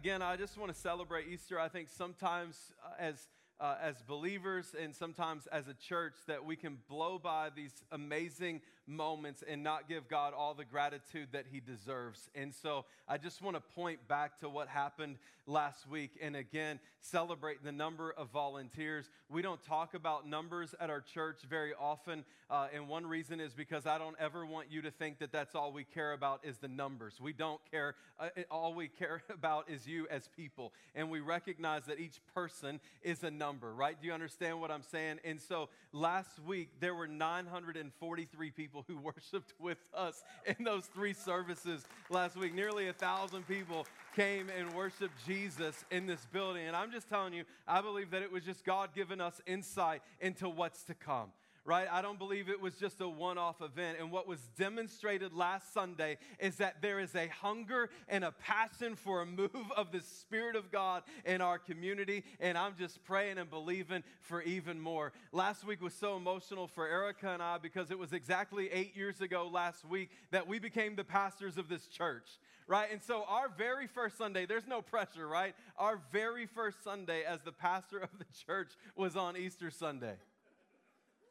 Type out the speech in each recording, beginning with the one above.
Again, I just want to celebrate Easter. I think sometimes uh, as uh, as believers and sometimes as a church that we can blow by these amazing moments and not give God all the gratitude that He deserves. And so I just want to point back to what happened last week and again celebrate the number of volunteers. We don't talk about numbers at our church very often, uh, and one reason is because I don't ever want you to think that that's all we care about is the numbers. We don't care. Uh, all we care about is you as people, and we recognize that each person is a number, right? Do you understand what I'm saying? And so last week there were 943 people people who worshiped with us in those three services last week. Nearly a thousand people came and worshiped Jesus in this building. And I'm just telling you, I believe that it was just God giving us insight into what's to come right? I don't believe it was just a one off event. And what was demonstrated last Sunday is that there is a hunger and a passion for a move of the Spirit of God in our community. And I'm just praying and believing for even more. Last week was so emotional for Erica and I because it was exactly eight years ago last week that we became the pastors of this church. Right? And so, our very first Sunday, there's no pressure, right? Our very first Sunday as the pastor of the church was on Easter Sunday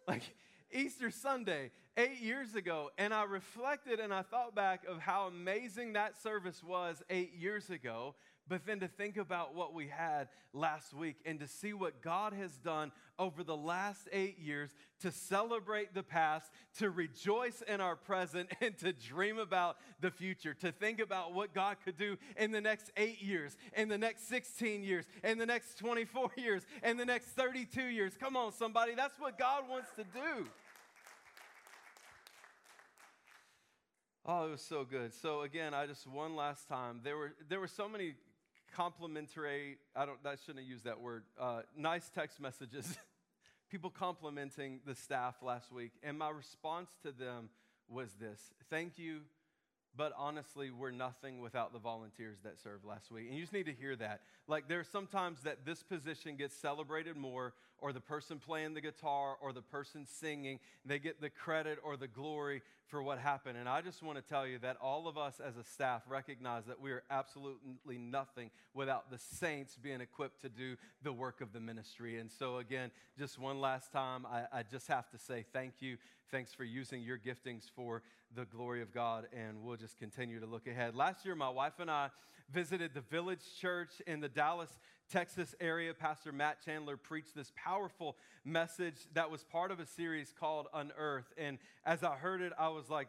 like Easter Sunday, eight years ago. And I reflected and I thought back of how amazing that service was eight years ago. But then to think about what we had last week and to see what God has done over the last eight years to celebrate the past, to rejoice in our present, and to dream about the future, to think about what God could do in the next eight years, in the next 16 years, in the next 24 years, in the next 32 years. Come on, somebody, that's what God wants to do. Oh, it was so good. So again, I just one last time. There were there were so many complimentary, I don't, I shouldn't use that word, uh, nice text messages, people complimenting the staff last week. And my response to them was this Thank you but honestly, we're nothing without the volunteers that served last week. And you just need to hear that. Like, there's sometimes that this position gets celebrated more, or the person playing the guitar, or the person singing, they get the credit or the glory for what happened. And I just want to tell you that all of us as a staff recognize that we are absolutely nothing without the saints being equipped to do the work of the ministry. And so, again, just one last time, I, I just have to say thank you. Thanks for using your giftings for the glory of God, and we'll just continue to look ahead. Last year, my wife and I visited the Village Church in the Dallas, Texas area. Pastor Matt Chandler preached this powerful message that was part of a series called Unearth. And as I heard it, I was like,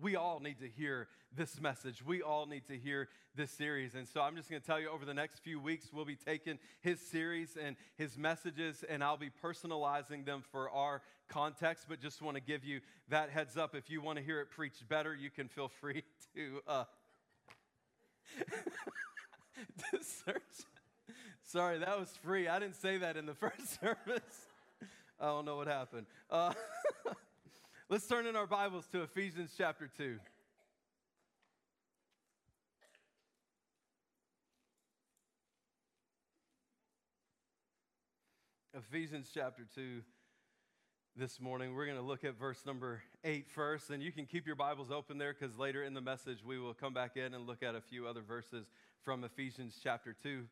we all need to hear this message. We all need to hear this series. And so I'm just going to tell you over the next few weeks, we'll be taking his series and his messages, and I'll be personalizing them for our context. But just want to give you that heads up. If you want to hear it preached better, you can feel free to, uh, Sorry, that was free. I didn't say that in the first service. I don't know what happened. Uh, Let's turn in our Bibles to Ephesians chapter 2. Ephesians chapter 2 this morning. We're going to look at verse number eight first, and you can keep your Bibles open there because later in the message we will come back in and look at a few other verses from Ephesians chapter 2.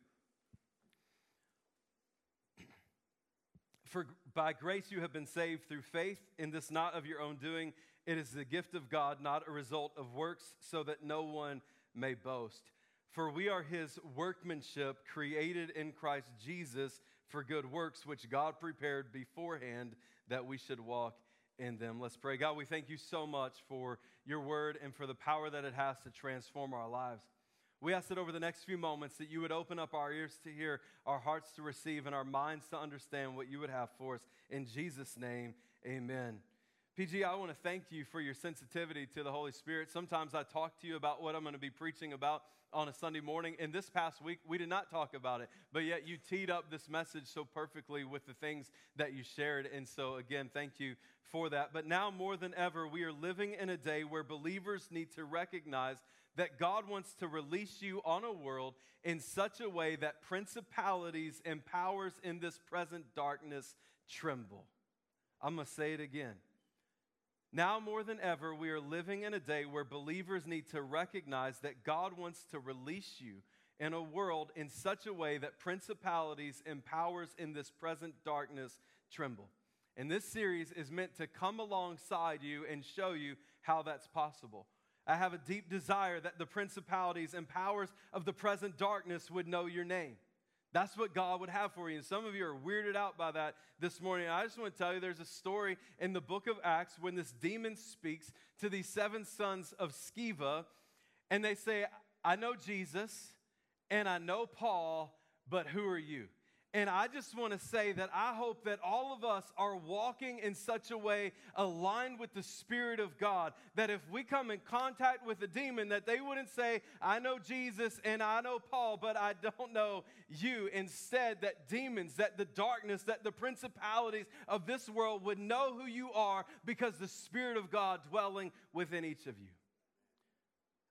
For by grace you have been saved through faith, in this not of your own doing. It is the gift of God, not a result of works, so that no one may boast. For we are his workmanship, created in Christ Jesus for good works, which God prepared beforehand that we should walk in them. Let's pray. God, we thank you so much for your word and for the power that it has to transform our lives. We ask that over the next few moments that you would open up our ears to hear, our hearts to receive, and our minds to understand what you would have for us. In Jesus' name, amen. PG, I want to thank you for your sensitivity to the Holy Spirit. Sometimes I talk to you about what I'm going to be preaching about on a Sunday morning. And this past week, we did not talk about it, but yet you teed up this message so perfectly with the things that you shared. And so, again, thank you for that. But now more than ever, we are living in a day where believers need to recognize that God wants to release you on a world in such a way that principalities and powers in this present darkness tremble. I'm going to say it again. Now more than ever, we are living in a day where believers need to recognize that God wants to release you in a world in such a way that principalities and powers in this present darkness tremble. And this series is meant to come alongside you and show you how that's possible. I have a deep desire that the principalities and powers of the present darkness would know your name. That's what God would have for you. And some of you are weirded out by that this morning. I just want to tell you there's a story in the book of Acts when this demon speaks to these seven sons of Sceva, and they say, I know Jesus and I know Paul, but who are you? And I just want to say that I hope that all of us are walking in such a way aligned with the Spirit of God that if we come in contact with a demon, that they wouldn't say, I know Jesus and I know Paul, but I don't know you. Instead, that demons, that the darkness, that the principalities of this world would know who you are because the Spirit of God dwelling within each of you.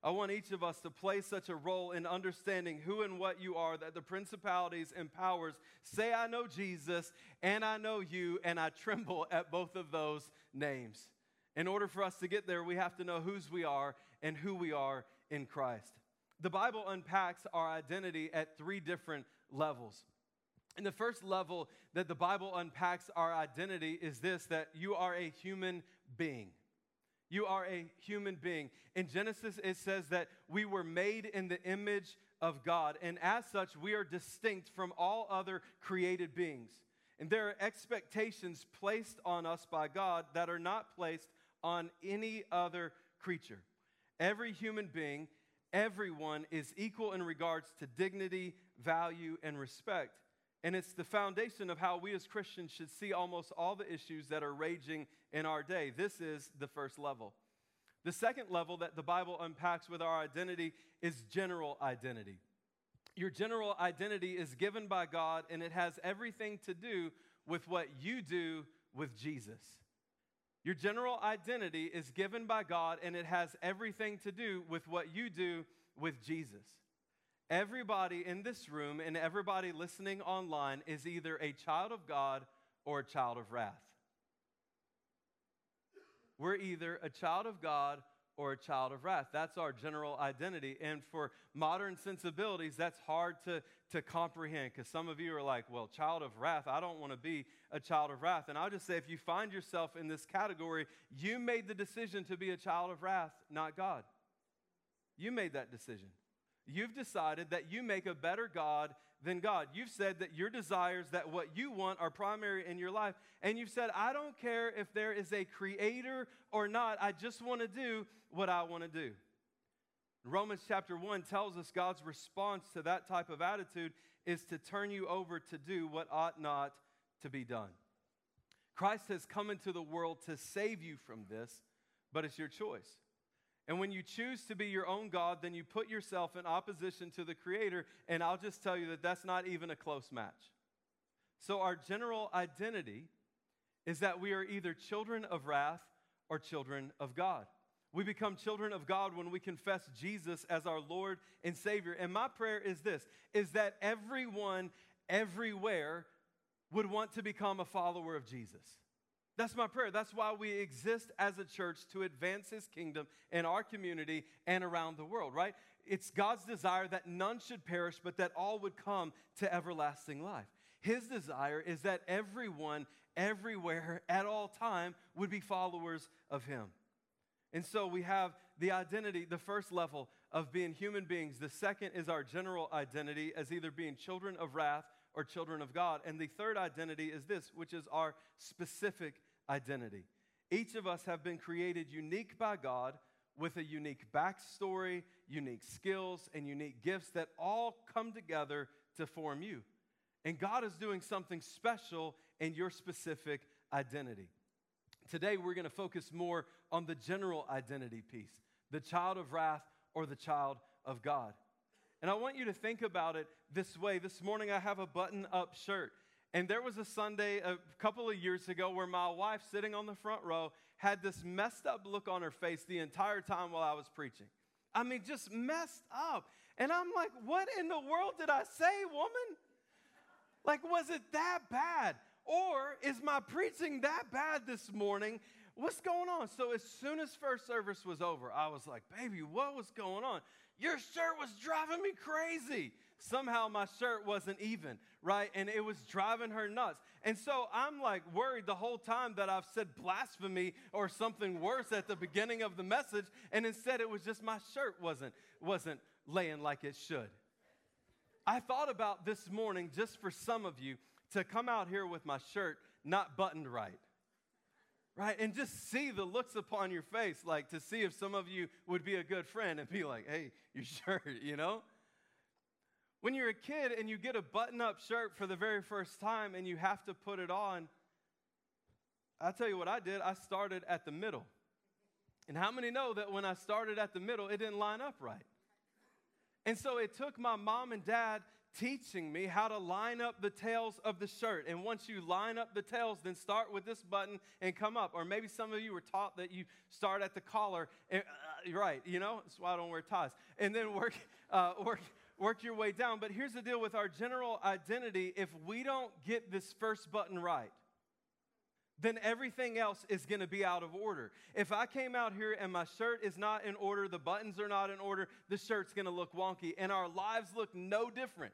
I want each of us to play such a role in understanding who and what you are that the principalities and powers say, I know Jesus and I know you, and I tremble at both of those names. In order for us to get there, we have to know whose we are and who we are in Christ. The Bible unpacks our identity at three different levels. And the first level that the Bible unpacks our identity is this that you are a human being. You are a human being. In Genesis, it says that we were made in the image of God, and as such, we are distinct from all other created beings. And there are expectations placed on us by God that are not placed on any other creature. Every human being, everyone is equal in regards to dignity, value, and respect. And it's the foundation of how we as Christians should see almost all the issues that are raging in our day. This is the first level. The second level that the Bible unpacks with our identity is general identity. Your general identity is given by God, and it has everything to do with what you do with Jesus. Your general identity is given by God, and it has everything to do with what you do with Jesus. Everybody in this room and everybody listening online is either a child of God or a child of wrath. We're either a child of God or a child of wrath. That's our general identity. And for modern sensibilities, that's hard to, to comprehend because some of you are like, well, child of wrath, I don't want to be a child of wrath. And I'll just say, if you find yourself in this category, you made the decision to be a child of wrath, not God. You made that decision. You've decided that you make a better God than God. You've said that your desires, that what you want, are primary in your life. And you've said, I don't care if there is a creator or not, I just want to do what I want to do. Romans chapter 1 tells us God's response to that type of attitude is to turn you over to do what ought not to be done. Christ has come into the world to save you from this, but it's your choice. And when you choose to be your own God, then you put yourself in opposition to the Creator. And I'll just tell you that that's not even a close match. So, our general identity is that we are either children of wrath or children of God. We become children of God when we confess Jesus as our Lord and Savior. And my prayer is this is that everyone everywhere would want to become a follower of Jesus. That's my prayer. That's why we exist as a church to advance his kingdom in our community and around the world, right? It's God's desire that none should perish, but that all would come to everlasting life. His desire is that everyone, everywhere, at all time, would be followers of him. And so we have the identity, the first level of being human beings. The second is our general identity as either being children of wrath or children of God. And the third identity is this, which is our specific identity. Each of us have been created unique by God with a unique backstory, unique skills, and unique gifts that all come together to form you. And God is doing something special in your specific identity. Today, we're going to focus more on the general identity piece the child of wrath or the child of God. And I want you to think about it this way. This morning, I have a button up shirt. And there was a Sunday a couple of years ago where my wife, sitting on the front row, had this messed up look on her face the entire time while I was preaching. I mean, just messed up. And I'm like, what in the world did I say, woman? Like, was it that bad? Or is my preaching that bad this morning? What's going on? So, as soon as first service was over, I was like, baby, what was going on? Your shirt was driving me crazy. Somehow my shirt wasn't even, right? And it was driving her nuts. And so I'm like worried the whole time that I've said blasphemy or something worse at the beginning of the message, and instead it was just my shirt wasn't, wasn't laying like it should. I thought about this morning, just for some of you, to come out here with my shirt not buttoned right. Right? And just see the looks upon your face, like to see if some of you would be a good friend and be like, hey, your shirt, you know? When you're a kid and you get a button up shirt for the very first time and you have to put it on, I'll tell you what I did. I started at the middle. And how many know that when I started at the middle, it didn't line up right? And so it took my mom and dad teaching me how to line up the tails of the shirt. And once you line up the tails, then start with this button and come up. Or maybe some of you were taught that you start at the collar. And, uh, right, you know, that's why I don't wear ties. And then work, uh, work, work your way down. But here's the deal with our general identity if we don't get this first button right, then everything else is going to be out of order. If I came out here and my shirt is not in order, the buttons are not in order, the shirt's going to look wonky, and our lives look no different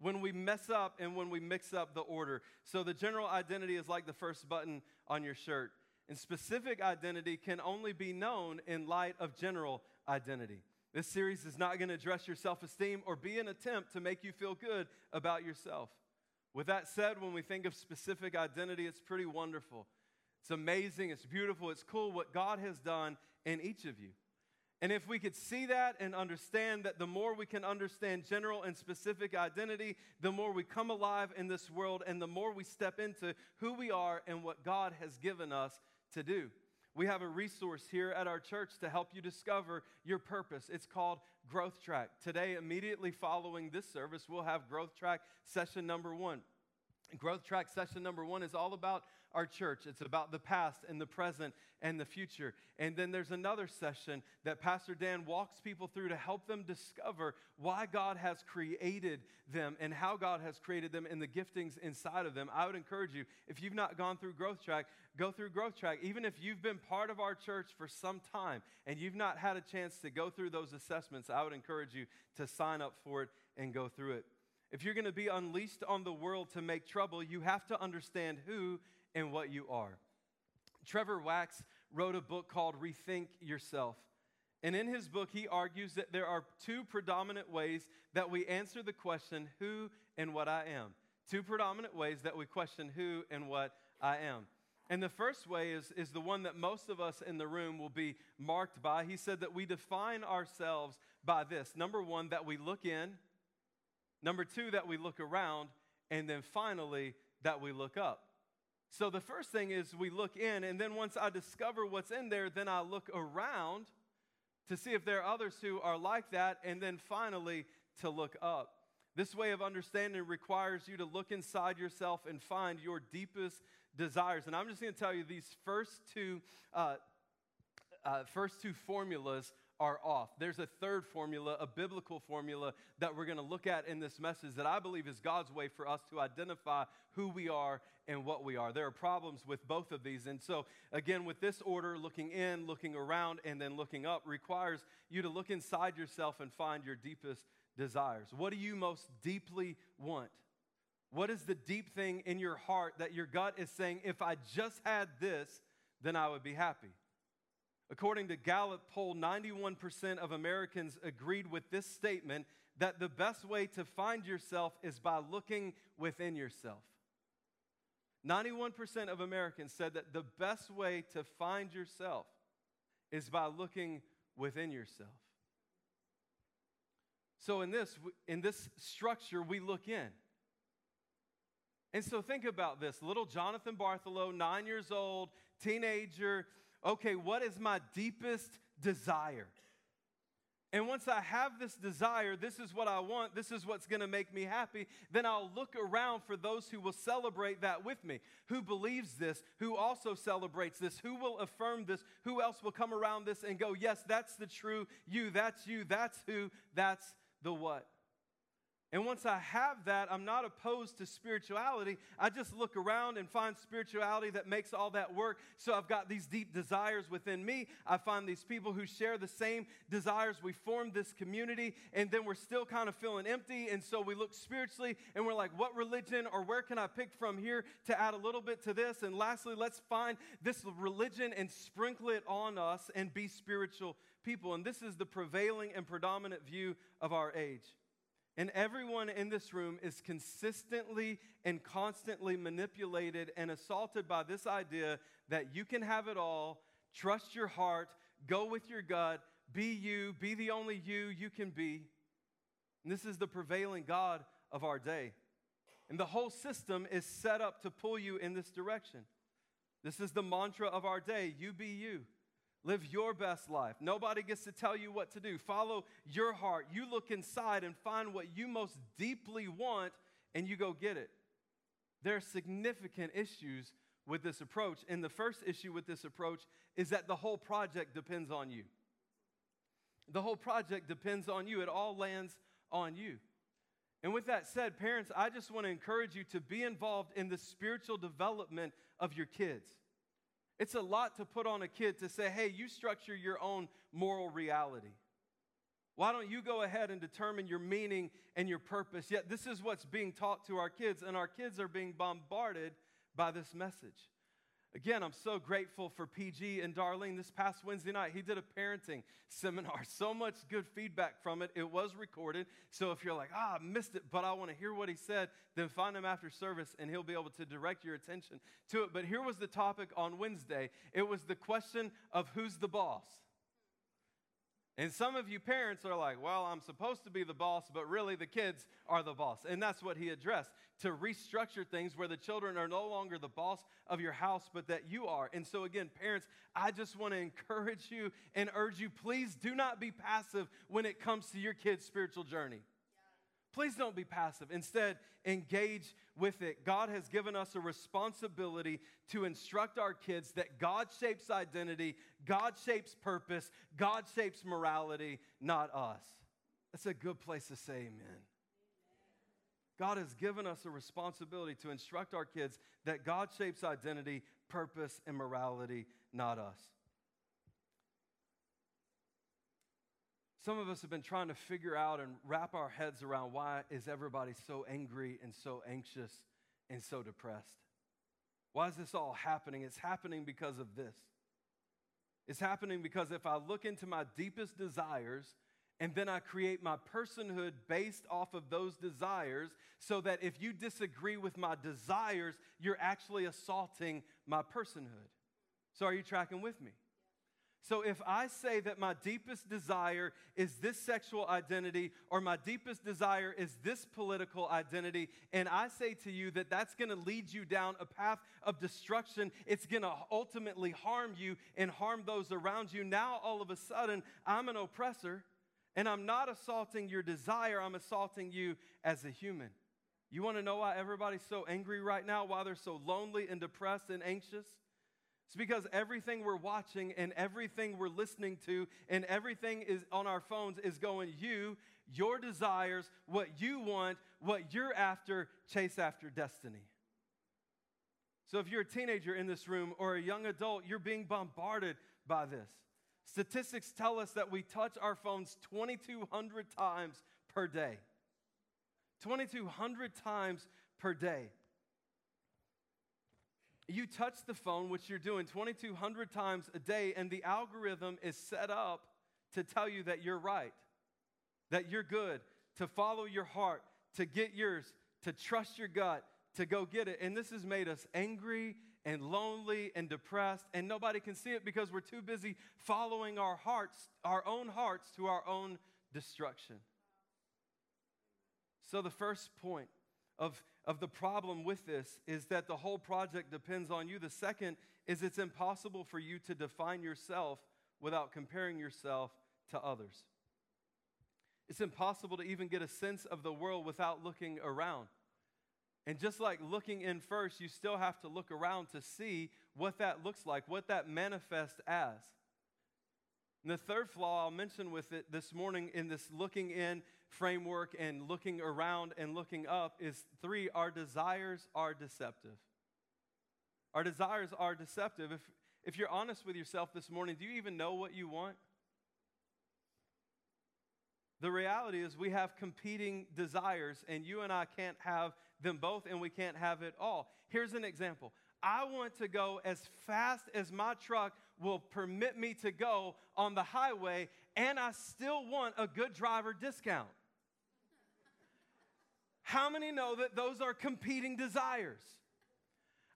when we mess up and when we mix up the order. So the general identity is like the first button on your shirt. And specific identity can only be known in light of general identity. This series is not going to address your self esteem or be an attempt to make you feel good about yourself. With that said, when we think of specific identity, it's pretty wonderful. It's amazing, it's beautiful, it's cool what God has done in each of you. And if we could see that and understand that the more we can understand general and specific identity, the more we come alive in this world and the more we step into who we are and what God has given us to do. We have a resource here at our church to help you discover your purpose. It's called Growth Track. Today, immediately following this service, we'll have Growth Track session number one. Growth Track session number one is all about our church. It's about the past and the present and the future. And then there's another session that Pastor Dan walks people through to help them discover why God has created them and how God has created them and the giftings inside of them. I would encourage you, if you've not gone through Growth Track, go through Growth Track. Even if you've been part of our church for some time and you've not had a chance to go through those assessments, I would encourage you to sign up for it and go through it. If you're going to be unleashed on the world to make trouble, you have to understand who and what you are. Trevin Wax wrote a book called Rethink Yourself. And in his book, he argues that there are two predominant ways that we answer the question, who and what I am. Two predominant ways that we question who and what I am. And the first way is, is the one that most of us in the room will be marked by. He said that we define ourselves by this number one, that we look in, number two, that we look around, and then finally, that we look up. So the first thing is we look in, and then once I discover what's in there, then I look around to see if there are others who are like that, and then finally to look up. This way of understanding requires you to look inside yourself and find your deepest desires. And I'm just going to tell you these first two, uh, uh, first two formulas are off. There's a third formula, a biblical formula that we're going to look at in this message that I believe is God's way for us to identify who we are and what we are. There are problems with both of these. And so, again, with this order, looking in, looking around, and then looking up requires you to look inside yourself and find your deepest desires. What do you most deeply want? What is the deep thing in your heart that your gut is saying, if I just had this, then I would be happy? According to Gallup poll, 91% of Americans agreed with this statement that the best way to find yourself is by looking within yourself. 91% of Americans said that the best way to find yourself is by looking within yourself. So in this in this structure we look in. And so think about this. Little Jonathan Bartholow, 9 years old, teenager, okay, what is my deepest desire? And once I have this desire, this is what I want, this is what's going to make me happy, then I'll look around for those who will celebrate that with me, who believes this, who also celebrates this, who will affirm this, who else will come around this and go, yes, that's the true you, that's you, that's who, that's the what. And once I have that, I'm not opposed to spirituality. I just look around and find spirituality that makes all that work. So I've got these deep desires within me. I find these people who share the same desires. We form this community, and then we're still kind of feeling empty. And so we look spiritually and we're like, what religion or where can I pick from here to add a little bit to this? And lastly, let's find this religion and sprinkle it on us and be spiritual people. And this is the prevailing and predominant view of our age. And everyone in this room is consistently and constantly manipulated and assaulted by this idea that you can have it all, trust your heart, go with your gut, be you, be the only you you can be. And this is the prevailing God of our day. And the whole system is set up to pull you in this direction. This is the mantra of our day you be you. Live your best life. Nobody gets to tell you what to do. Follow your heart. You look inside and find what you most deeply want and you go get it. There are significant issues with this approach. And the first issue with this approach is that the whole project depends on you. The whole project depends on you, it all lands on you. And with that said, parents, I just want to encourage you to be involved in the spiritual development of your kids. It's a lot to put on a kid to say, hey, you structure your own moral reality. Why don't you go ahead and determine your meaning and your purpose? Yet, this is what's being taught to our kids, and our kids are being bombarded by this message. Again, I'm so grateful for PG and Darlene. This past Wednesday night, he did a parenting seminar. So much good feedback from it. It was recorded. So if you're like, ah, I missed it, but I want to hear what he said, then find him after service and he'll be able to direct your attention to it. But here was the topic on Wednesday it was the question of who's the boss. And some of you parents are like, well, I'm supposed to be the boss, but really the kids are the boss. And that's what he addressed to restructure things where the children are no longer the boss of your house, but that you are. And so, again, parents, I just want to encourage you and urge you please do not be passive when it comes to your kids' spiritual journey. Please don't be passive. Instead, engage with it. God has given us a responsibility to instruct our kids that God shapes identity, God shapes purpose, God shapes morality, not us. That's a good place to say amen. God has given us a responsibility to instruct our kids that God shapes identity, purpose, and morality, not us. Some of us have been trying to figure out and wrap our heads around why is everybody so angry and so anxious and so depressed? Why is this all happening? It's happening because of this. It's happening because if I look into my deepest desires and then I create my personhood based off of those desires, so that if you disagree with my desires, you're actually assaulting my personhood. So, are you tracking with me? So if I say that my deepest desire is this sexual identity or my deepest desire is this political identity, and I say to you that that's going to lead you down a path of destruction, it's going to ultimately harm you and harm those around you. Now all of a sudden, I'm an oppressor and I'm not assaulting your desire, I'm assaulting you as a human. You want to know why everybody's so angry right now, why they're so lonely and depressed and anxious? It's because everything we're watching and everything we're listening to and everything is on our phones is going you, your desires, what you want, what you're after, chase after destiny. So if you're a teenager in this room or a young adult, you're being bombarded by this. Statistics tell us that we touch our phones 2,200 times per day. 2,200 times per day you touch the phone, which you're doing 2,200 times a day, and the algorithm is set up to tell you that you're right, that you're good, to follow your heart, to get yours, to trust your gut, to go get it. And this has made us angry and lonely and depressed, and nobody can see it because we're too busy following our hearts, our own hearts, to our own destruction. So, the first point of of the problem with this is that the whole project depends on you. The second is it's impossible for you to define yourself without comparing yourself to others. It's impossible to even get a sense of the world without looking around. And just like looking in first, you still have to look around to see what that looks like, what that manifests as. And the third flaw I'll mention with it this morning in this looking in framework and looking around and looking up is three our desires are deceptive. Our desires are deceptive. If, if you're honest with yourself this morning, do you even know what you want? The reality is, we have competing desires, and you and I can't have them both, and we can't have it all. Here's an example I want to go as fast as my truck will permit me to go on the highway, and I still want a good driver discount. How many know that those are competing desires?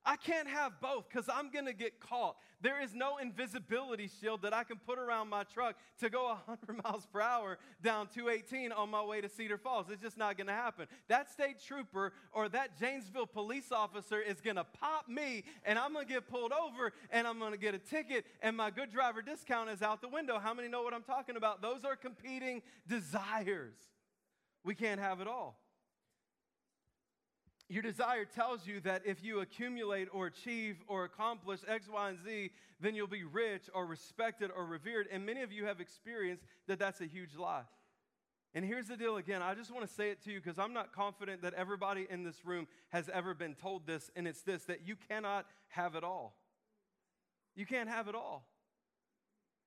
I can't have both because I'm going to get caught. There is no invisibility shield that I can put around my truck to go 100 miles per hour down 218 on my way to Cedar Falls. It's just not going to happen. That state trooper or that Janesville police officer is going to pop me and I'm going to get pulled over and I'm going to get a ticket and my good driver discount is out the window. How many know what I'm talking about? Those are competing desires. We can't have it all. Your desire tells you that if you accumulate or achieve or accomplish X, Y, and Z, then you'll be rich or respected or revered. And many of you have experienced that that's a huge lie. And here's the deal again. I just want to say it to you because I'm not confident that everybody in this room has ever been told this, and it's this that you cannot have it all. You can't have it all.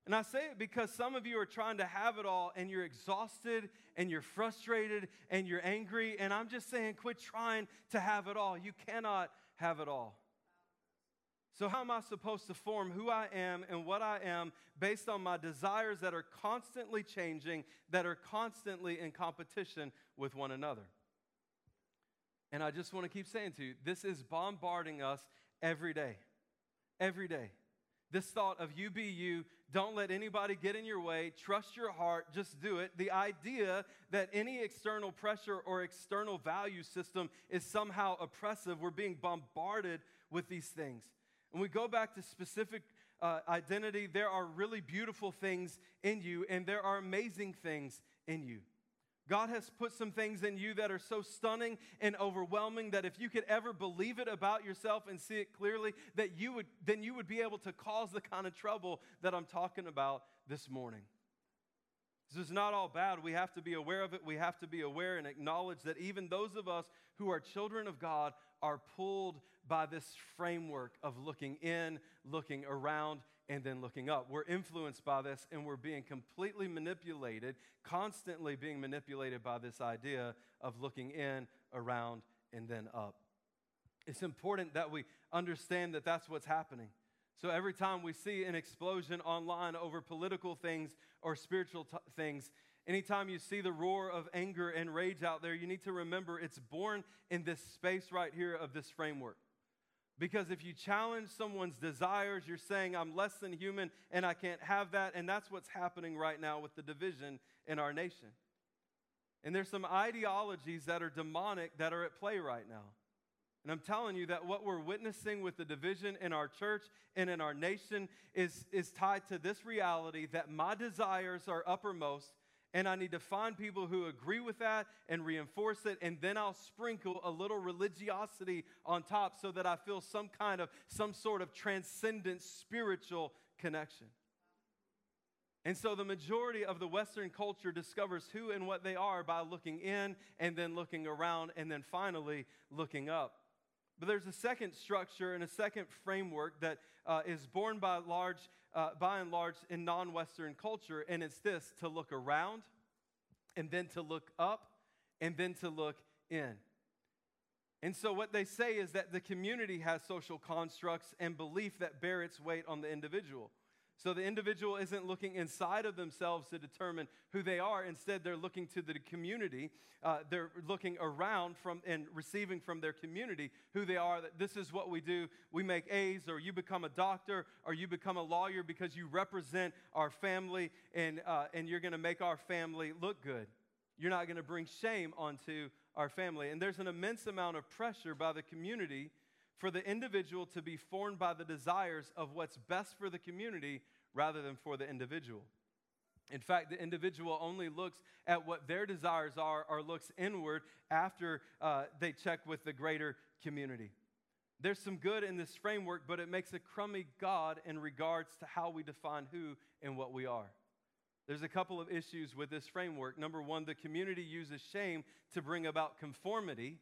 And I say it because some of you are trying to have it all and you're exhausted and you're frustrated and you're angry. And I'm just saying, quit trying to have it all. You cannot have it all. So, how am I supposed to form who I am and what I am based on my desires that are constantly changing, that are constantly in competition with one another? And I just want to keep saying to you, this is bombarding us every day. Every day. This thought of you be you, don't let anybody get in your way, trust your heart, just do it. The idea that any external pressure or external value system is somehow oppressive, we're being bombarded with these things. And we go back to specific uh, identity, there are really beautiful things in you, and there are amazing things in you. God has put some things in you that are so stunning and overwhelming that if you could ever believe it about yourself and see it clearly, that you would then you would be able to cause the kind of trouble that I'm talking about this morning. This is not all bad. We have to be aware of it. We have to be aware and acknowledge that even those of us who are children of God are pulled by this framework of looking in, looking around, and then looking up. We're influenced by this and we're being completely manipulated, constantly being manipulated by this idea of looking in, around, and then up. It's important that we understand that that's what's happening. So every time we see an explosion online over political things or spiritual t- things, anytime you see the roar of anger and rage out there, you need to remember it's born in this space right here of this framework. Because if you challenge someone's desires, you're saying, I'm less than human and I can't have that. And that's what's happening right now with the division in our nation. And there's some ideologies that are demonic that are at play right now. And I'm telling you that what we're witnessing with the division in our church and in our nation is, is tied to this reality that my desires are uppermost and I need to find people who agree with that and reinforce it, and then I'll sprinkle a little religiosity on top so that I feel some kind of, some sort of transcendent spiritual connection. And so the majority of the Western culture discovers who and what they are by looking in and then looking around and then finally looking up. But there's a second structure and a second framework that uh, is born by large uh, by and large, in non Western culture, and it's this to look around, and then to look up, and then to look in. And so, what they say is that the community has social constructs and belief that bear its weight on the individual. So the individual isn't looking inside of themselves to determine who they are. Instead, they're looking to the community. Uh, they're looking around from and receiving from their community who they are. That this is what we do. We make A's, or you become a doctor, or you become a lawyer because you represent our family, and uh, and you're going to make our family look good. You're not going to bring shame onto our family. And there's an immense amount of pressure by the community for the individual to be formed by the desires of what's best for the community rather than for the individual. In fact, the individual only looks at what their desires are or looks inward after uh, they check with the greater community. There's some good in this framework, but it makes a crummy God in regards to how we define who and what we are. There's a couple of issues with this framework. Number one, the community uses shame to bring about conformity,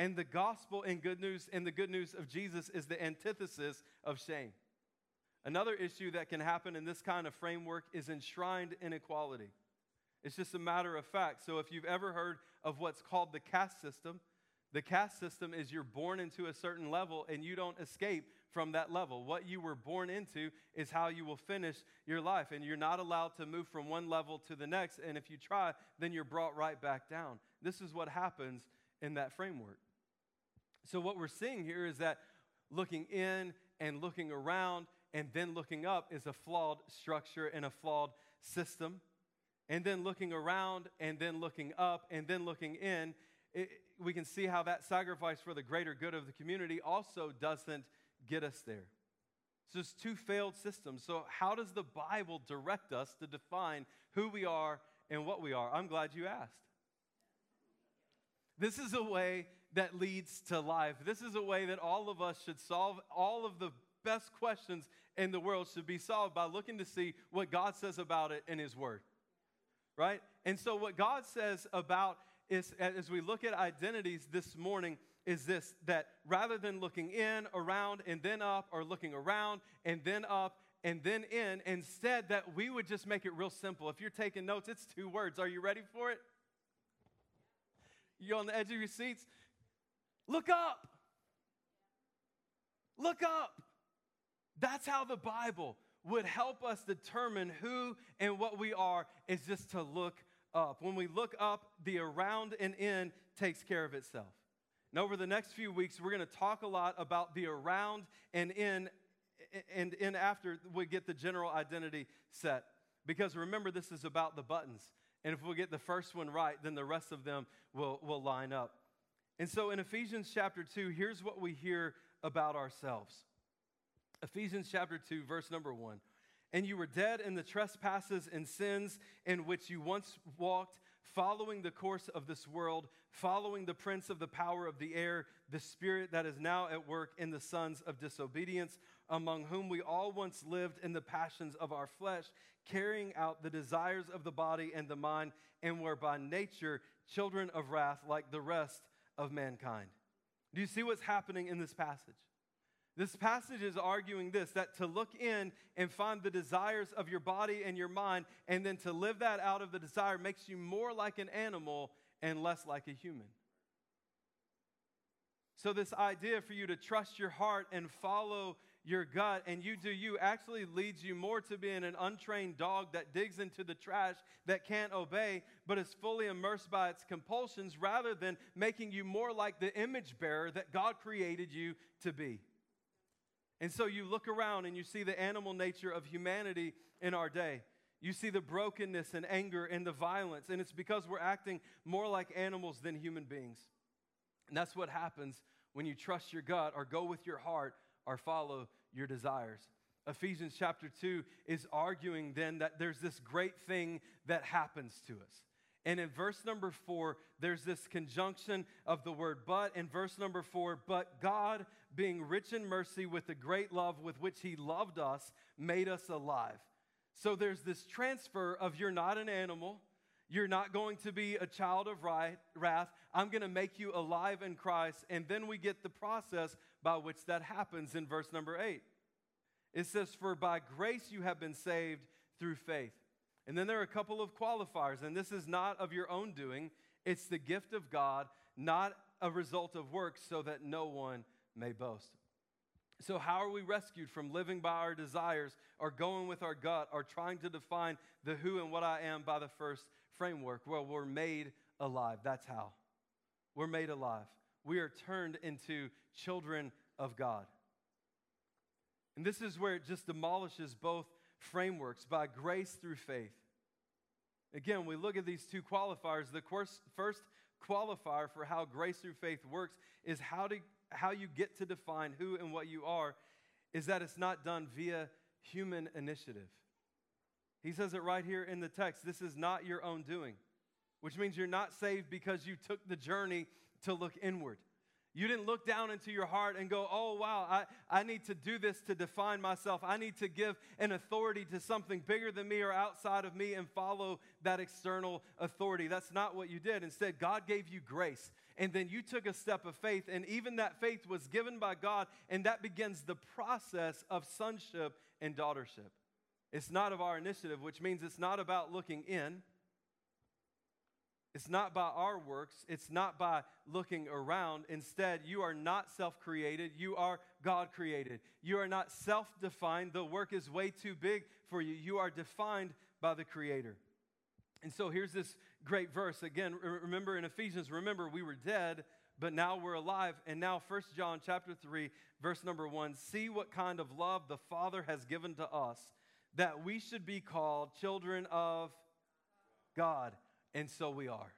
and the gospel and good news and the good news of Jesus is the antithesis of shame. Another issue that can happen in this kind of framework is enshrined inequality. It's just a matter of fact. So, if you've ever heard of what's called the caste system, the caste system is you're born into a certain level and you don't escape from that level. What you were born into is how you will finish your life, and you're not allowed to move from one level to the next. And if you try, then you're brought right back down. This is what happens in that framework. So, what we're seeing here is that looking in and looking around and then looking up is a flawed structure and a flawed system. And then looking around and then looking up and then looking in, it, we can see how that sacrifice for the greater good of the community also doesn't get us there. So it's two failed systems. So, how does the Bible direct us to define who we are and what we are? I'm glad you asked. This is a way that leads to life. This is a way that all of us should solve all of the best questions in the world should be solved by looking to see what God says about it in His Word. Right? And so, what God says about is, as we look at identities this morning, is this that rather than looking in, around, and then up, or looking around and then up and then in, instead that we would just make it real simple. If you're taking notes, it's two words. Are you ready for it? You on the edge of your seats? Look up. Look up. That's how the Bible would help us determine who and what we are, is just to look up. When we look up, the around and in takes care of itself. And over the next few weeks, we're going to talk a lot about the around and in, and in after we get the general identity set. Because remember, this is about the buttons. And if we get the first one right, then the rest of them will, will line up. And so in Ephesians chapter 2, here's what we hear about ourselves. Ephesians chapter 2, verse number 1. And you were dead in the trespasses and sins in which you once walked, following the course of this world, following the prince of the power of the air, the spirit that is now at work in the sons of disobedience, among whom we all once lived in the passions of our flesh, carrying out the desires of the body and the mind, and were by nature children of wrath like the rest of mankind. Do you see what's happening in this passage? This passage is arguing this that to look in and find the desires of your body and your mind, and then to live that out of the desire makes you more like an animal and less like a human. So, this idea for you to trust your heart and follow your gut and you do you actually leads you more to being an untrained dog that digs into the trash that can't obey but is fully immersed by its compulsions rather than making you more like the image bearer that God created you to be. And so you look around and you see the animal nature of humanity in our day. You see the brokenness and anger and the violence, and it's because we're acting more like animals than human beings. And that's what happens when you trust your gut or go with your heart or follow your desires. Ephesians chapter 2 is arguing then that there's this great thing that happens to us. And in verse number four, there's this conjunction of the word but. In verse number four, but God, being rich in mercy with the great love with which he loved us, made us alive. So there's this transfer of you're not an animal, you're not going to be a child of wrath. I'm going to make you alive in Christ. And then we get the process by which that happens in verse number eight. It says, For by grace you have been saved through faith. And then there are a couple of qualifiers, and this is not of your own doing, it's the gift of God, not a result of works, so that no one may boast. So, how are we rescued from living by our desires or going with our gut or trying to define the who and what I am by the first framework? Well, we're made alive. That's how. We're made alive. We are turned into children of God. And this is where it just demolishes both frameworks by grace through faith. Again, we look at these two qualifiers. The first qualifier for how grace through faith works is how, to, how you get to define who and what you are is that it's not done via human initiative. He says it right here in the text. This is not your own doing, which means you're not saved because you took the journey to look inward. You didn't look down into your heart and go, oh, wow, I, I need to do this to define myself. I need to give an authority to something bigger than me or outside of me and follow that external authority. That's not what you did. Instead, God gave you grace. And then you took a step of faith, and even that faith was given by God, and that begins the process of sonship and daughtership. It's not of our initiative, which means it's not about looking in. It's not by our works. It's not by looking around. Instead, you are not self created. You are God created. You are not self defined. The work is way too big for you. You are defined by the Creator. And so here's this great verse. Again, remember in Ephesians, remember we were dead, but now we're alive. And now, First John chapter 3, verse number 1 see what kind of love the Father has given to us that we should be called children of God, and so we are.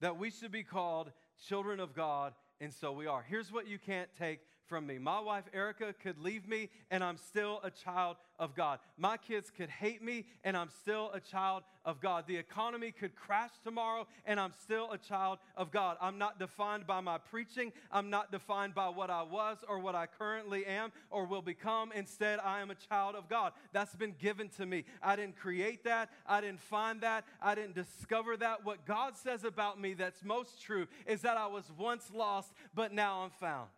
That we should be called children of God, and so we are. Here's what you can't take from me. My wife, Erica, could leave me, and I'm still a child of God. My kids could hate me, and I'm still a child of God. The economy could crash tomorrow, and I'm still a child of God. I'm not defined by my preaching. I'm not defined by what I was or what I currently am or will become. Instead, I am a child of God. That's been given to me. I didn't create that. I didn't find that. I didn't discover that. What God says about me that's most true is that I was once lost, but now I'm found.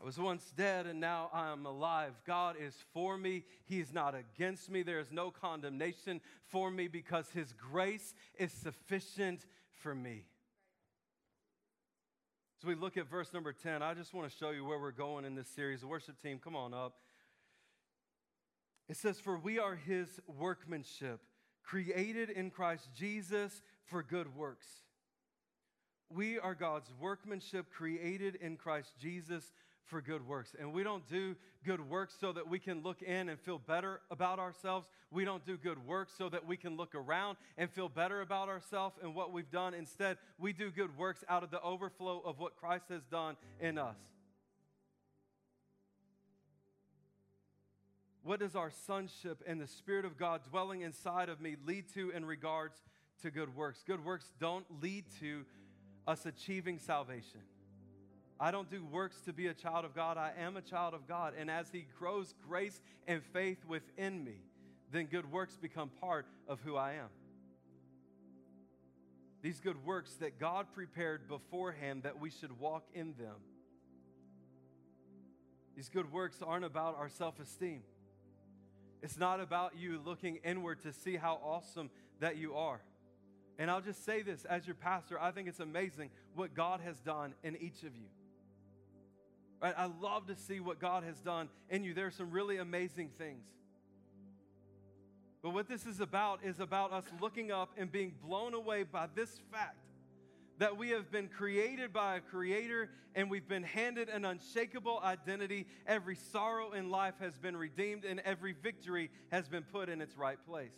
I was once dead and now I am alive. God is for me. He is not against me. There is no condemnation for me because His grace is sufficient for me. As we look at verse number 10, I just want to show you where we're going in this series. The worship team, come on up. It says, For we are His workmanship, created in Christ Jesus for good works. We are God's workmanship, created in Christ Jesus for good works. And we don't do good works so that we can look in and feel better about ourselves. We don't do good works so that we can look around and feel better about ourselves and what we've done. Instead, we do good works out of the overflow of what Christ has done in us. What does our sonship and the Spirit of God dwelling inside of me lead to in regards to good works? Good works don't lead to us achieving salvation. I don't do works to be a child of God. I am a child of God. And as He grows grace and faith within me, then good works become part of who I am. These good works that God prepared beforehand that we should walk in them. These good works aren't about our self esteem. It's not about you looking inward to see how awesome that you are. And I'll just say this as your pastor, I think it's amazing what God has done in each of you. Right? I love to see what God has done in you. There are some really amazing things. But what this is about is about us looking up and being blown away by this fact that we have been created by a creator and we've been handed an unshakable identity. Every sorrow in life has been redeemed and every victory has been put in its right place.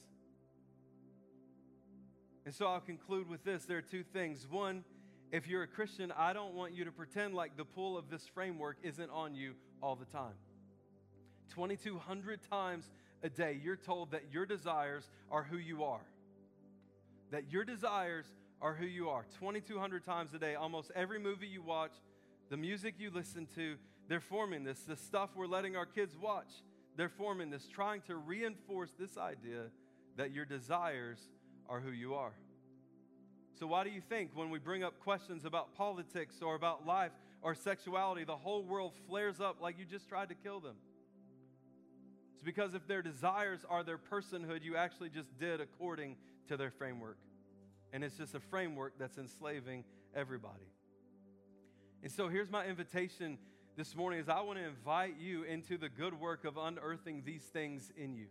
And so I'll conclude with this there are two things. One, if you're a Christian, I don't want you to pretend like the pull of this framework isn't on you all the time. 2,200 times a day, you're told that your desires are who you are. That your desires are who you are. 2,200 times a day, almost every movie you watch, the music you listen to, they're forming this. The stuff we're letting our kids watch, they're forming this, trying to reinforce this idea that your desires are who you are. So, why do you think when we bring up questions about politics or about life or sexuality, the whole world flares up like you just tried to kill them? It's because if their desires are their personhood, you actually just did according to their framework. And it's just a framework that's enslaving everybody. And so here's my invitation this morning is I want to invite you into the good work of unearthing these things in you.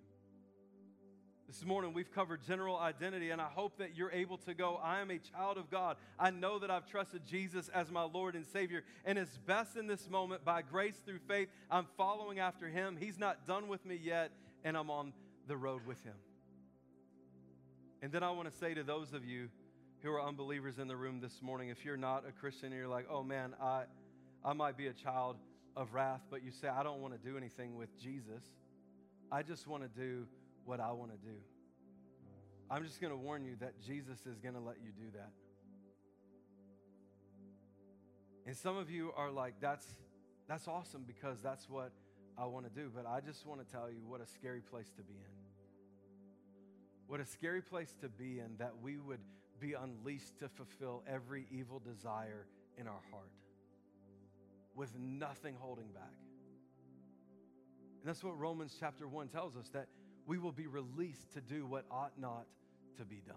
This morning, we've covered general identity, and I hope that you're able to go, I am a child of God. I know that I've trusted Jesus as my Lord and Savior, and it's best in this moment, by grace through faith, I'm following after Him. He's not done with me yet, and I'm on the road with Him. And then I want to say to those of you who are unbelievers in the room this morning, if you're not a Christian and you're like, oh man, I, I might be a child of wrath, but you say, I don't want to do anything with Jesus. I just want to do what I want to do. I'm just going to warn you that Jesus is going to let you do that. And some of you are like, that's, that's awesome because that's what I want to do. But I just want to tell you what a scary place to be in. What a scary place to be in that we would be unleashed to fulfill every evil desire in our heart with nothing holding back. And that's what Romans chapter 1 tells us that we will be released to do what ought not to be done.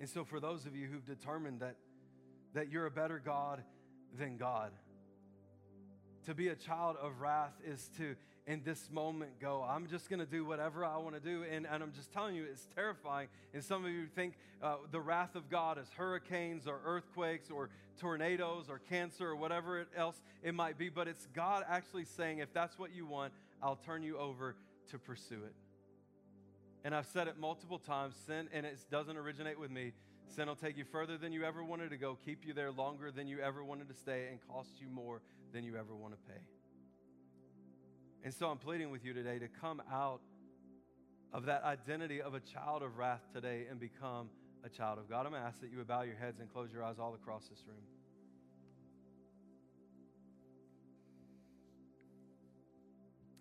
And so, for those of you who've determined that, that you're a better God than God, to be a child of wrath is to, in this moment, go, I'm just going to do whatever I want to do. And, and I'm just telling you, it's terrifying. And some of you think uh, the wrath of God is hurricanes or earthquakes or tornadoes or cancer or whatever else it might be. But it's God actually saying, if that's what you want, I'll turn you over to pursue it. And I've said it multiple times sin, and it doesn't originate with me. Sin will take you further than you ever wanted to go, keep you there longer than you ever wanted to stay, and cost you more than you ever want to pay. And so I'm pleading with you today to come out of that identity of a child of wrath today and become a child of God. I'm going to ask that you bow your heads and close your eyes all across this room.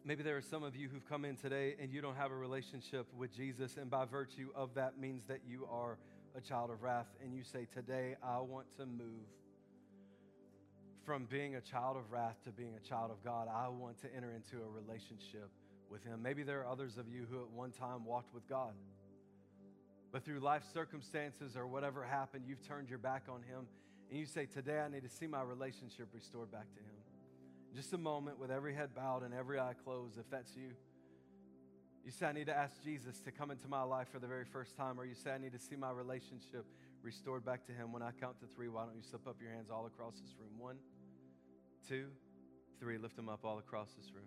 Maybe there are some of you who've come in today and you don't have a relationship with Jesus, and by virtue of that means that you are a child of wrath, and you say, Today I want to move from being a child of wrath to being a child of God. I want to enter into a relationship with Him. Maybe there are others of you who at one time walked with God, but through life circumstances or whatever happened, you've turned your back on Him, and you say, Today I need to see my relationship restored back to Him just a moment with every head bowed and every eye closed, if that's you. You say, I need to ask Jesus to come into my life for the very first time, or you say, I need to see my relationship restored back to Him. When I count to three, why don't you slip up your hands all across this room? One, two, three. Lift them up all across this room.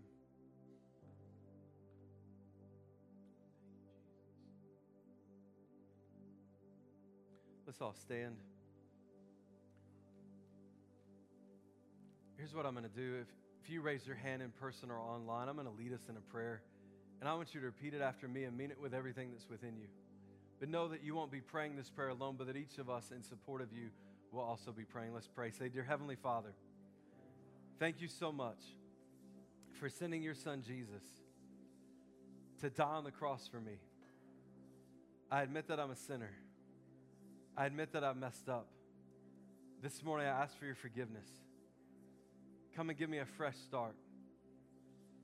Let's all stand. Here's what I'm going to do. If, if you raise your hand in person or online, I'm going to lead us in a prayer. And I want you to repeat it after me and mean it with everything that's within you. But know that you won't be praying this prayer alone, but that each of us, in support of you, will also be praying. Let's pray. Say, Dear Heavenly Father, thank you so much for sending your son Jesus to die on the cross for me. I admit that I'm a sinner. I admit that I've messed up. This morning, I ask for your forgiveness. Come and give me a fresh start.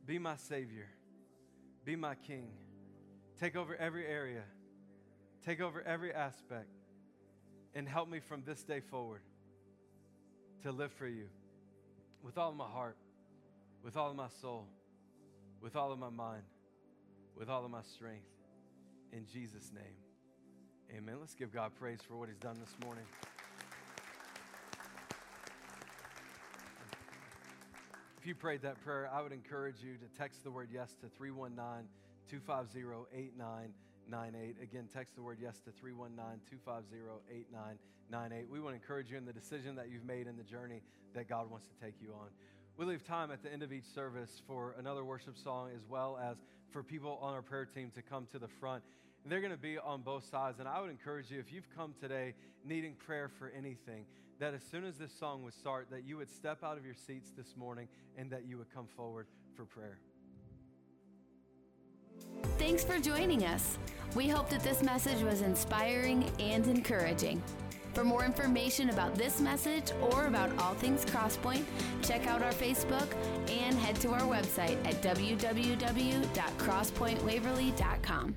Be my Savior. Be my King. Take over every area, take over every aspect, and help me from this day forward to live for you with all of my heart, with all of my soul, with all of my mind, with all of my strength. In Jesus' name, amen. Let's give God praise for what He's done this morning. You prayed that prayer, I would encourage you to text the word yes to 319 250 8998. Again, text the word yes to 319 250 8998. We want to encourage you in the decision that you've made in the journey that God wants to take you on. We leave time at the end of each service for another worship song as well as for people on our prayer team to come to the front. And they're going to be on both sides. And I would encourage you, if you've come today needing prayer for anything, that as soon as this song would start, that you would step out of your seats this morning and that you would come forward for prayer. Thanks for joining us. We hope that this message was inspiring and encouraging. For more information about this message or about all things Crosspoint, check out our Facebook and head to our website at www.crosspointwaverly.com.